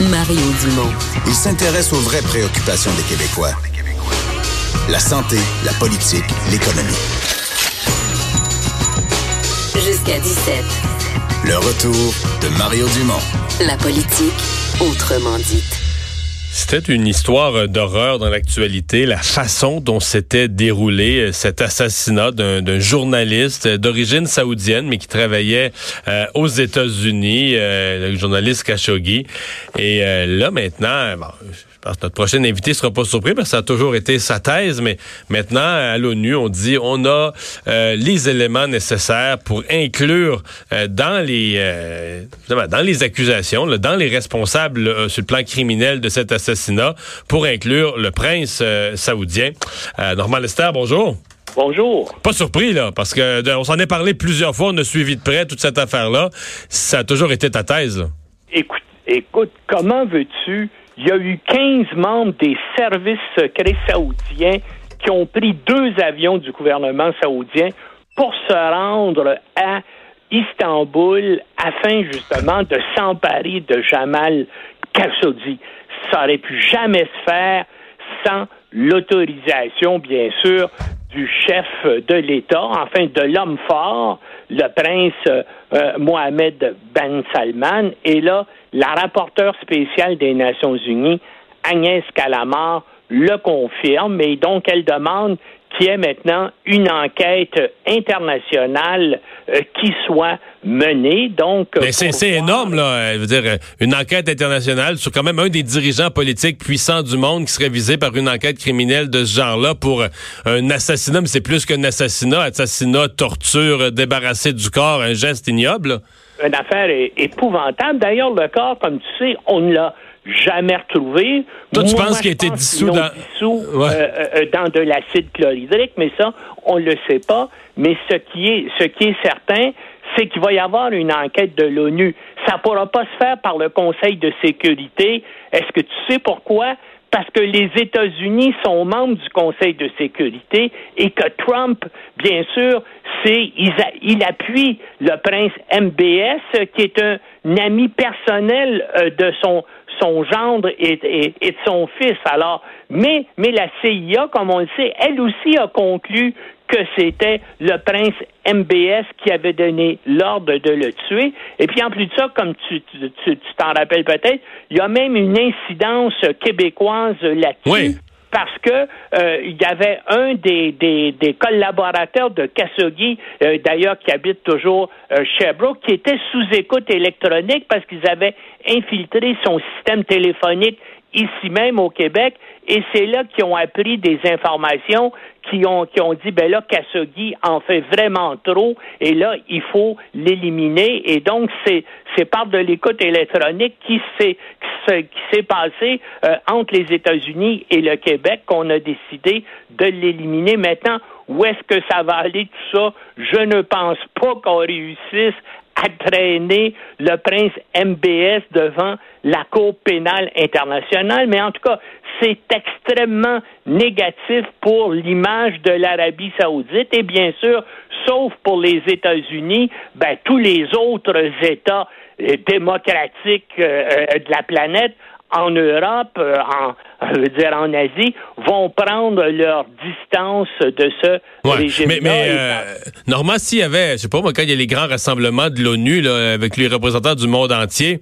Mario Dumont. Il s'intéresse aux vraies préoccupations des Québécois. La santé, la politique, l'économie. Jusqu'à 17. Le retour de Mario Dumont. La politique, autrement dite. C'était une histoire d'horreur dans l'actualité, la façon dont s'était déroulé euh, cet assassinat d'un journaliste d'origine saoudienne, mais qui travaillait euh, aux États-Unis, euh, le journaliste Khashoggi. Et là, maintenant, bon, notre prochain invité sera pas surpris parce que ça a toujours été sa thèse, mais maintenant, à l'ONU, on dit on a euh, les éléments nécessaires pour inclure euh, dans les euh, dans les accusations, dans les responsables sur le plan criminel de cet assassinat, pour inclure le prince saoudien. Norman Lester, bonjour. Bonjour. Pas surpris, là, parce que on s'en est parlé plusieurs fois, on a suivi de près toute cette affaire-là. Ça a toujours été ta thèse. Écoute, écoute, comment veux-tu il y a eu 15 membres des services secrets saoudiens qui ont pris deux avions du gouvernement saoudien pour se rendre à Istanbul afin justement de s'emparer de Jamal Khashoggi. Ça aurait pu jamais se faire sans l'autorisation, bien sûr, du chef de l'État, enfin de l'homme fort, le prince euh, Mohamed Ben Salman. Et là, la rapporteure spéciale des Nations Unies, Agnès Calamar, le confirme et donc elle demande qu'il y ait maintenant une enquête internationale euh, qui soit menée. Donc, Mais c'est énorme, là. Je veux dire, une enquête internationale sur quand même un des dirigeants politiques puissants du monde qui serait visé par une enquête criminelle de ce genre-là pour un assassinat, mais c'est plus qu'un assassinat, assassinat, torture, débarrassé du corps, un geste ignoble. Une affaire épouvantable. D'ailleurs, le corps, comme tu sais, on ne l'a jamais retrouvé. Toi, tu penses qu'il a été dissous, dans... Euh, euh, dans de l'acide chlorhydrique, mais ça, on le sait pas. Mais ce qui est, ce qui est certain, c'est qu'il va y avoir une enquête de l'ONU. Ça ne pourra pas se faire par le Conseil de sécurité. Est-ce que tu sais pourquoi? Parce que les États-Unis sont membres du Conseil de sécurité et que Trump, bien sûr, c'est il, appuie le prince MBS, qui est un, ami personnel euh, de son son gendre et, de son fils. Alors, mais, mais la CIA, comme on le sait, elle aussi a conclu que c'était le prince MBS qui avait donné l'ordre de le tuer. Et puis en plus de ça, comme tu t'en rappelles peut-être, il y a même une incidence québécoise là-dessus parce que euh, il y avait un des, des, collaborateurs de Khashoggi, euh, d'ailleurs qui habite toujours euh, Sherbrooke, qui était sous écoute électronique parce qu'ils avaient infiltré son système téléphonique ici même au Québec, et c'est là qu'ils ont appris des informations qui ont, qui ont dit, ben là, Khashoggi en fait vraiment trop, et là, il faut l'éliminer. Et donc, c'est, c'est par de l'écoute électronique qui s'est, qui s'est passé euh, entre les États-Unis et le Québec qu'on a décidé de l'éliminer. Maintenant, où est-ce que ça va aller tout ça? Je ne pense pas qu'on réussisse à traîner le prince MBS devant la Cour pénale internationale, mais en tout cas, c'est extrêmement négatif pour l'image de l'Arabie saoudite. Et bien sûr, sauf pour les États-Unis, ben, tous les autres États euh, démocratiques euh, euh, de la planète en Europe, en, je veux dire en Asie, vont prendre leur distance de ce régime. Mais, mais euh, normalement, s'il y avait, je sais pas moi, quand il y a les grands rassemblements de l'ONU avec les représentants du monde entier,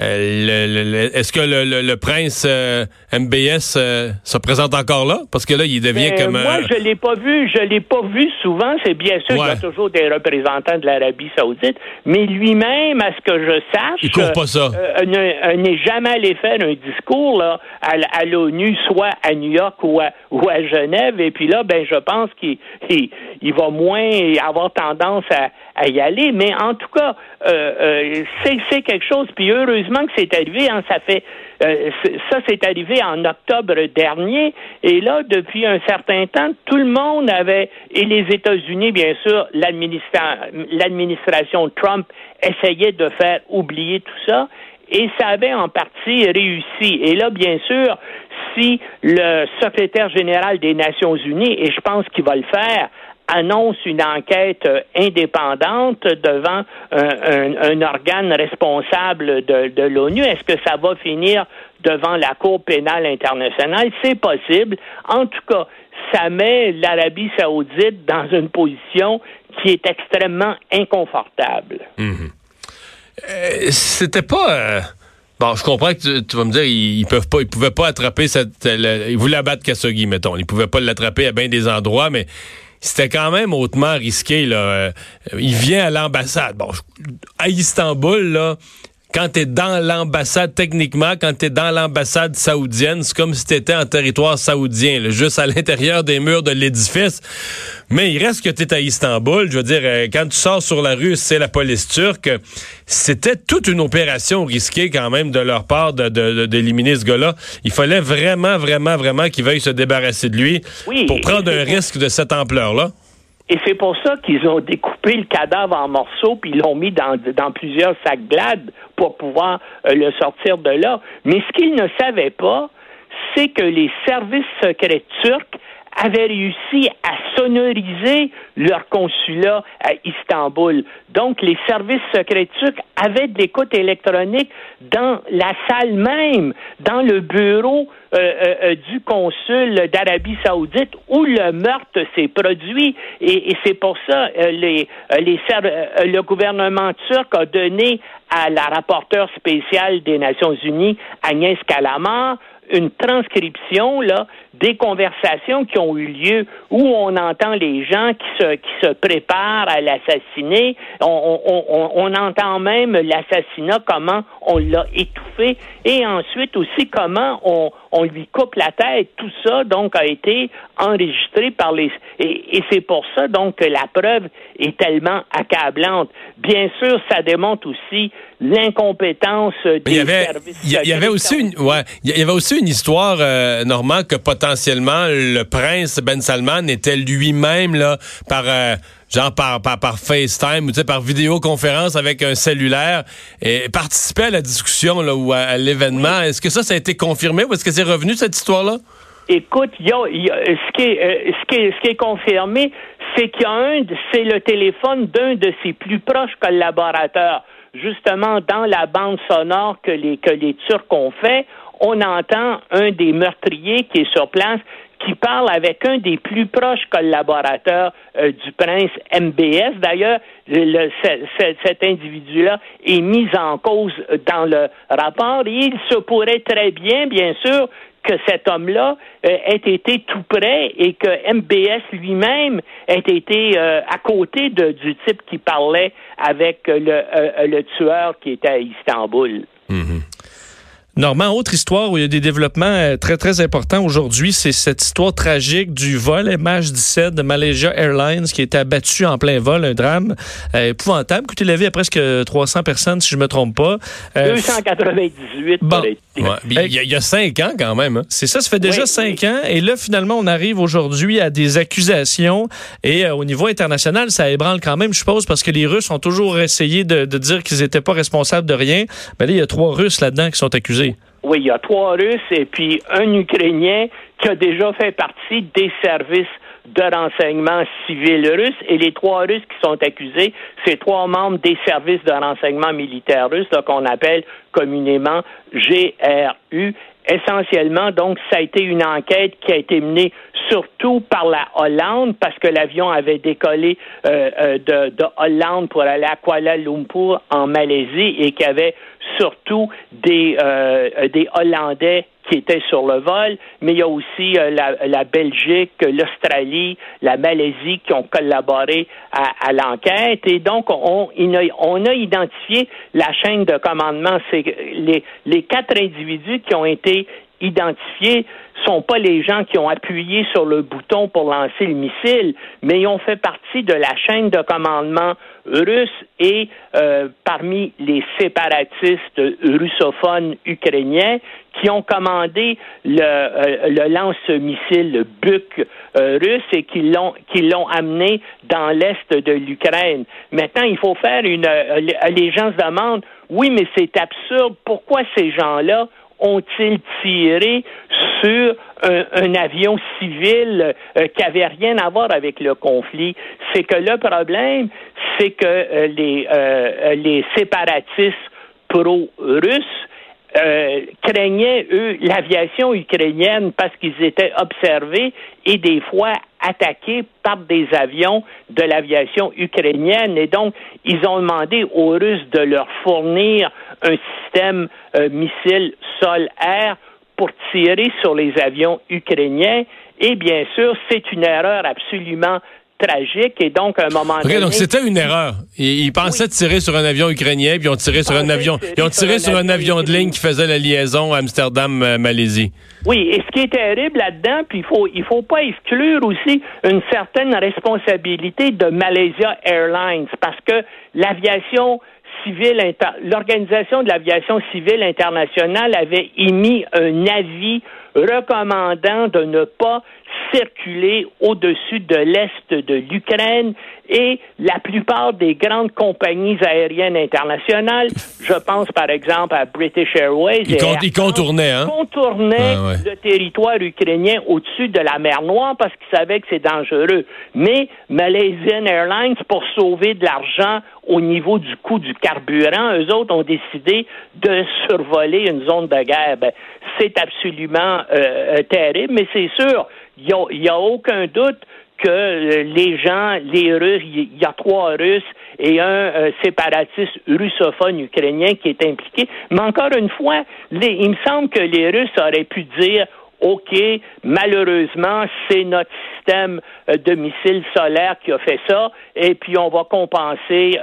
euh, est-ce que le, prince euh, MBS euh, se présente encore là? Parce que là, il devient ben, comme... Moi, je l'ai pas vu, je l'ai pas vu souvent. C'est bien sûr qu'il y a toujours des représentants de l'Arabie saoudite, mais lui-même, à ce que je sache... Il court pas ça. n'est jamais allé faire un discours là, à, à l'ONU, soit à New York ou à, Genève. Et puis là, ben, je pense qu'il il, va moins avoir tendance à, à, y aller. Mais en tout cas, euh, euh, c'est quelque chose. Puis heureusement que c'est arrivé. Hein, ça fait euh, ça, c'est arrivé en octobre dernier. Et là, depuis un certain temps, tout le monde avait et les États-Unis, bien sûr, l'administration Trump essayait de faire oublier tout ça et ça avait en partie réussi. Et là, bien sûr, si le secrétaire général des Nations Unies, et je pense qu'il va le faire annonce une enquête euh, indépendante devant un, organe responsable de, de l'ONU. Est-ce que ça va finir devant la Cour pénale internationale? C'est possible. En tout cas, ça met l'Arabie saoudite dans une position qui est extrêmement inconfortable. Mhm. Euh, c'était pas... Euh, bon, je comprends que tu, vas me dire, ils, peuvent pas, ils pouvaient pas attraper cette... ils voulaient abattre Khashoggi, mettons. Ils pouvaient pas l'attraper à bien des endroits, mais c'était quand même hautement risqué. Là. Euh, il vient à l'ambassade. Bon, à Istanbul, là, quand tu es dans l'ambassade, techniquement, quand tu es dans l'ambassade saoudienne, c'est comme si tu étais en territoire saoudien, juste à l'intérieur des murs de l'édifice. Mais il reste que tu es à Istanbul. Je veux dire, euh, quand tu sors sur la rue, c'est la police turque. C'était toute une opération risquée quand même de leur part d'éliminer de, ce gars-là. Il fallait vraiment, vraiment, vraiment qu'ils veuillent se débarrasser de lui pour prendre un risque de cette ampleur-là. Et c'est pour ça qu'ils ont découpé le cadavre en morceaux puis l'ont mis dans, dans plusieurs sacs glades pour pouvoir euh, le sortir de là. Mais ce qu'ils ne savaient pas, c'est que les services secrets turcs avaient réussi à sonoriser leur consulat à Istanbul. Donc, les services secrets turcs avaient de l'écoute électronique dans la salle même, dans le bureau euh, euh, euh, du consul d'Arabie saoudite où le meurtre s'est produit. Et, c'est pour ça les, les le gouvernement turc a donné à la rapporteure spéciale des Nations Unies, Agnès Kalamar, une transcription là des conversations qui ont eu lieu où on entend les gens qui se qui se préparent à l'assassiner. On, on, on, entend même l'assassinat, comment on l'a étouffé, et ensuite aussi comment on, on lui coupe la tête. Tout ça donc a été enregistré par les et, et c'est pour ça donc que la preuve est tellement accablante. Bien sûr, ça démontre aussi l'incompétence des il y avait, Il y, avait aussi une, ouais, il y avait aussi une histoire, euh, Normand, que potentiellement le prince Ben Salman était lui-même là par euh, genre par, par, par FaceTime ou par vidéoconférence avec un cellulaire et participait à la discussion là, ou à, l'événement. Est-ce que ça, ça a été confirmé ou est-ce que c'est revenu cette histoire-là? Écoute, y a, ce, qui est, euh, ce, qui est, ce qui est confirmé, c'est qu'il y a un, c'est le téléphone d'un de ses plus proches collaborateurs justement dans la bande sonore que les, que les Turcs ont fait, on entend un des meurtriers qui est sur place qui parle avec un des plus proches collaborateurs euh, du prince MBS. D'ailleurs, cet individu-là est mis en cause dans le rapport il se pourrait très bien, bien sûr, que cet homme-là euh, ait été tout près et que MBS lui-même ait été euh, à côté du type qui parlait avec le tueur qui était à Istanbul. Normand, autre histoire où il y a des développements euh, très, très importants aujourd'hui, c'est cette histoire tragique du vol MH17 de Malaysia Airlines qui a été abattu en plein vol, un drame euh, épouvantable, coûté la vie à presque 300 personnes, si je me trompe pas. 298 bon. il, y a, cinq ans quand même. Hein. C'est ça, ça fait déjà cinq ans. Et là, finalement, on arrive aujourd'hui à des accusations. Et au niveau international, ça ébranle quand même, je suppose, parce que les Russes ont toujours essayé de, de dire qu'ils n'étaient pas responsables de rien. Mais là, il y a trois Russes là-dedans qui sont accusés. Oui, il y a trois Russes et puis un Ukrainien qui a déjà fait partie des services de renseignement civil russes et les trois Russes qui sont accusés, c'est trois membres des services de renseignement militaire russes qu'on appelle communément GRU. Essentiellement, donc, ça a été une enquête qui a été menée surtout par la Hollande, parce que l'avion avait décollé euh, euh, de, de, Hollande pour aller à Kuala Lumpur en Malaisie et qu'il y avait surtout des, euh, des Hollandais qui étaient sur le vol, mais il y a aussi la, la, Belgique, l'Australie, la Malaisie qui ont collaboré à, à l'enquête. Et donc, on, on, a identifié la chaîne de commandement. C'est les, les quatre individus qui ont été identifiés sont pas les gens qui ont appuyé sur le bouton pour lancer le missile, mais ils ont fait partie de la chaîne de commandement russe et euh, parmi les séparatistes russophones ukrainiens qui ont commandé le, euh, le lance-missile le Buk euh, russe et qui l'ont qui l'ont amené dans l'est de l'Ukraine. Maintenant, il faut faire une les gens se demandent oui, mais c'est absurde. Pourquoi ces gens-là ont-ils tiré sur un, avion civil euh, qui avait rien à voir avec le conflit? C'est que le problème, c'est que euh, les, euh, les séparatistes pro-russes craignaient, eux, l'aviation ukrainienne parce qu'ils étaient observés et des fois attaqués par des avions de l'aviation ukrainienne. Et donc, ils ont demandé aux Russes de leur fournir un système euh, missile sol-air pour tirer sur les avions ukrainiens. Et bien sûr, c'est une erreur absolument tragique et donc à un moment donné. donc c'était une erreur. Ils, pensaient tirer sur un avion ukrainien puis ils ont tiré sur un avion. Ils ont tiré sur un avion de ligne qui faisait la liaison Amsterdam-Malaisie. Oui, et ce qui est terrible là-dedans, puis il faut il faut pas exclure aussi une certaine responsabilité de Malaysia Airlines parce que l'aviation l'Organisation de l'aviation civile internationale avait émis un avis recommandant de ne pas circuler au-dessus de l'Est de l'Ukraine et la plupart des grandes compagnies aériennes internationales, je pense par exemple à British Airways, ils, contournaient, hein? contournaient le territoire ukrainien au-dessus de la mer Noire parce qu'ils savaient que c'est dangereux. Mais Malaysian Airlines, pour sauver de l'argent au niveau du coût du carburant, eux autres ont décidé de survoler une zone de guerre. Ben, c'est absolument euh, euh, terrible, mais c'est sûr, il n'y a, aucun doute que euh, les gens, les Russes, il y a trois Russes et un séparatiste russophone ukrainien qui est impliqué. Mais encore une fois, il me semble que les Russes auraient pu dire OK, malheureusement, c'est notre système de missiles solaires qui a fait ça, et puis on va compenser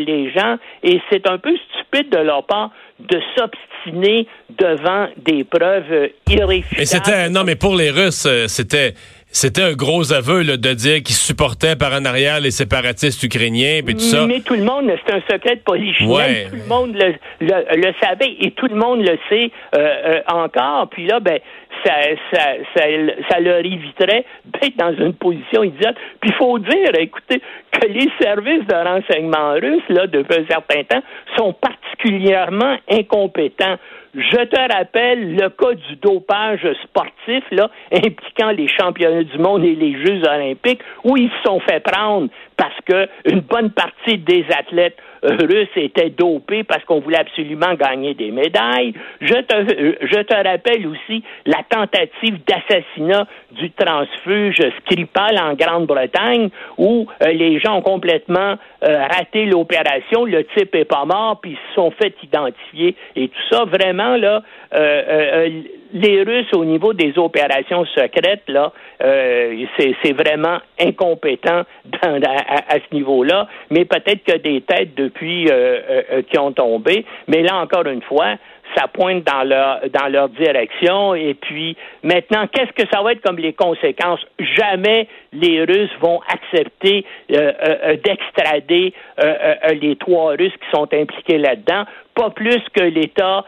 les gens. Et c'est un peu stupide de leur part de s'obstiner devant des preuves irréfutables. Et c'était non, mais pour les Russes, euh, c'était c'était un gros aveu de dire qu'ils supportaient par en arrière les séparatistes ukrainiens et tout ça. Mais tout le monde, c'est un secret de polichinelle, tout le monde le, savait et tout le monde le sait euh, euh, encore. Puis là, ben, ça, ça, ça, ça leur éviterait d'être dans une position idiote. Puis il faut dire, écoutez, que les services de renseignement russes, là, depuis un certain temps, sont particulièrement incompétents. Je te rappelle le cas du dopage sportif, là, impliquant les championnats du monde et les Jeux olympiques, où ils se sont fait prendre parce que une bonne partie des athlètes russes étaient dopés parce qu'on voulait absolument gagner des médailles. Je te, je te rappelle aussi la tentative d'assassinat du transfuge Skripal en Grande-Bretagne où euh, les gens ont complètement euh, raté l'opération, le type est pas mort, puis ils se sont fait identifier et tout ça. Vraiment, là, euh, les Russes, au niveau des opérations secrètes, là, euh, c'est vraiment incompétent dans, à, ce niveau-là. Mais peut-être que des têtes depuis euh, euh, qui ont tombé. Mais là, encore une fois, ça pointe dans leur dans leur direction. Et puis maintenant, qu'est-ce que ça va être comme les conséquences? Jamais les Russes vont accepter d'extrader les trois Russes qui sont impliqués là-dedans. Pas plus que l'État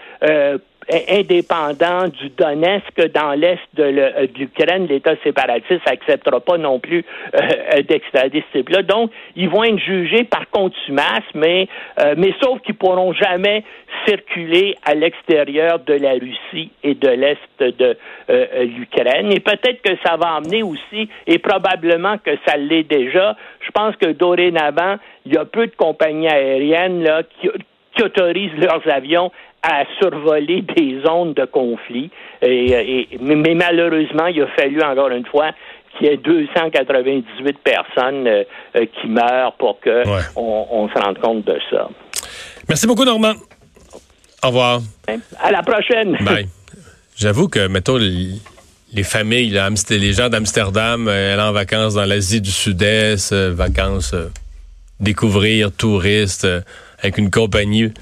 indépendant du Donetsk dans l'est de euh, l'Ukraine, l'État séparatiste n'acceptera pas non plus euh, euh, ce type-là. Donc, ils vont être jugés par contumace, mais, mais sauf qu'ils pourront jamais circuler à l'extérieur de la Russie et de l'est de l'Ukraine. Et peut-être que ça va amener aussi, et probablement que ça l'est déjà, je pense que dorénavant, il y a peu de compagnies aériennes là, qui, qui autorisent leurs avions à survoler des zones de conflit. Et, mais malheureusement, il a fallu encore une fois qu'il y ait 298 personnes euh, euh, qui meurent pour qu'on on, se rende compte de ça. Merci beaucoup, Normand. Au revoir. À la prochaine. Bye. J'avoue que, mettons, les, familles, les gens d'Amsterdam, euh, aller en vacances dans l'Asie du Sud-Est, vacances, découvrir, touristes, avec une compagnie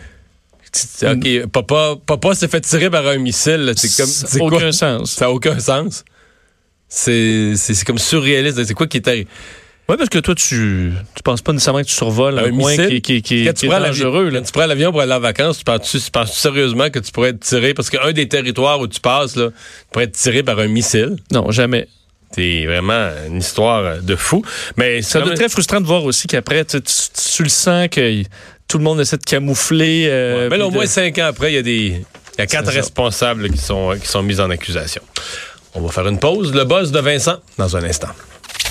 OK, papa, papa s'est fait tirer par un missile. C'est comme. Ça n'a aucun sens. Ça n'a aucun sens. C'est comme surréaliste. C'est quoi qui est? Oui, parce que toi, tu tu penses pas nécessairement que tu survoles un, missile? qui, qui, est dangereux. Quand tu prends l'avion pour aller en vacances, tu penses, tu penses sérieusement que tu pourrais être tiré? Parce qu'un des territoires où tu passes, là, pourrait être tiré par un missile. Non, jamais. C'est vraiment une histoire de fou. Mais ça doit être très frustrant de voir aussi qu'après, tu, tu, le sens que tout le monde essaie de camoufler. Euh, mais au moins cinq ans après, il y a des Il y a quatre responsables qui sont, qui sont mis en accusation. On va faire une pause. Le boss de Vincent dans un instant.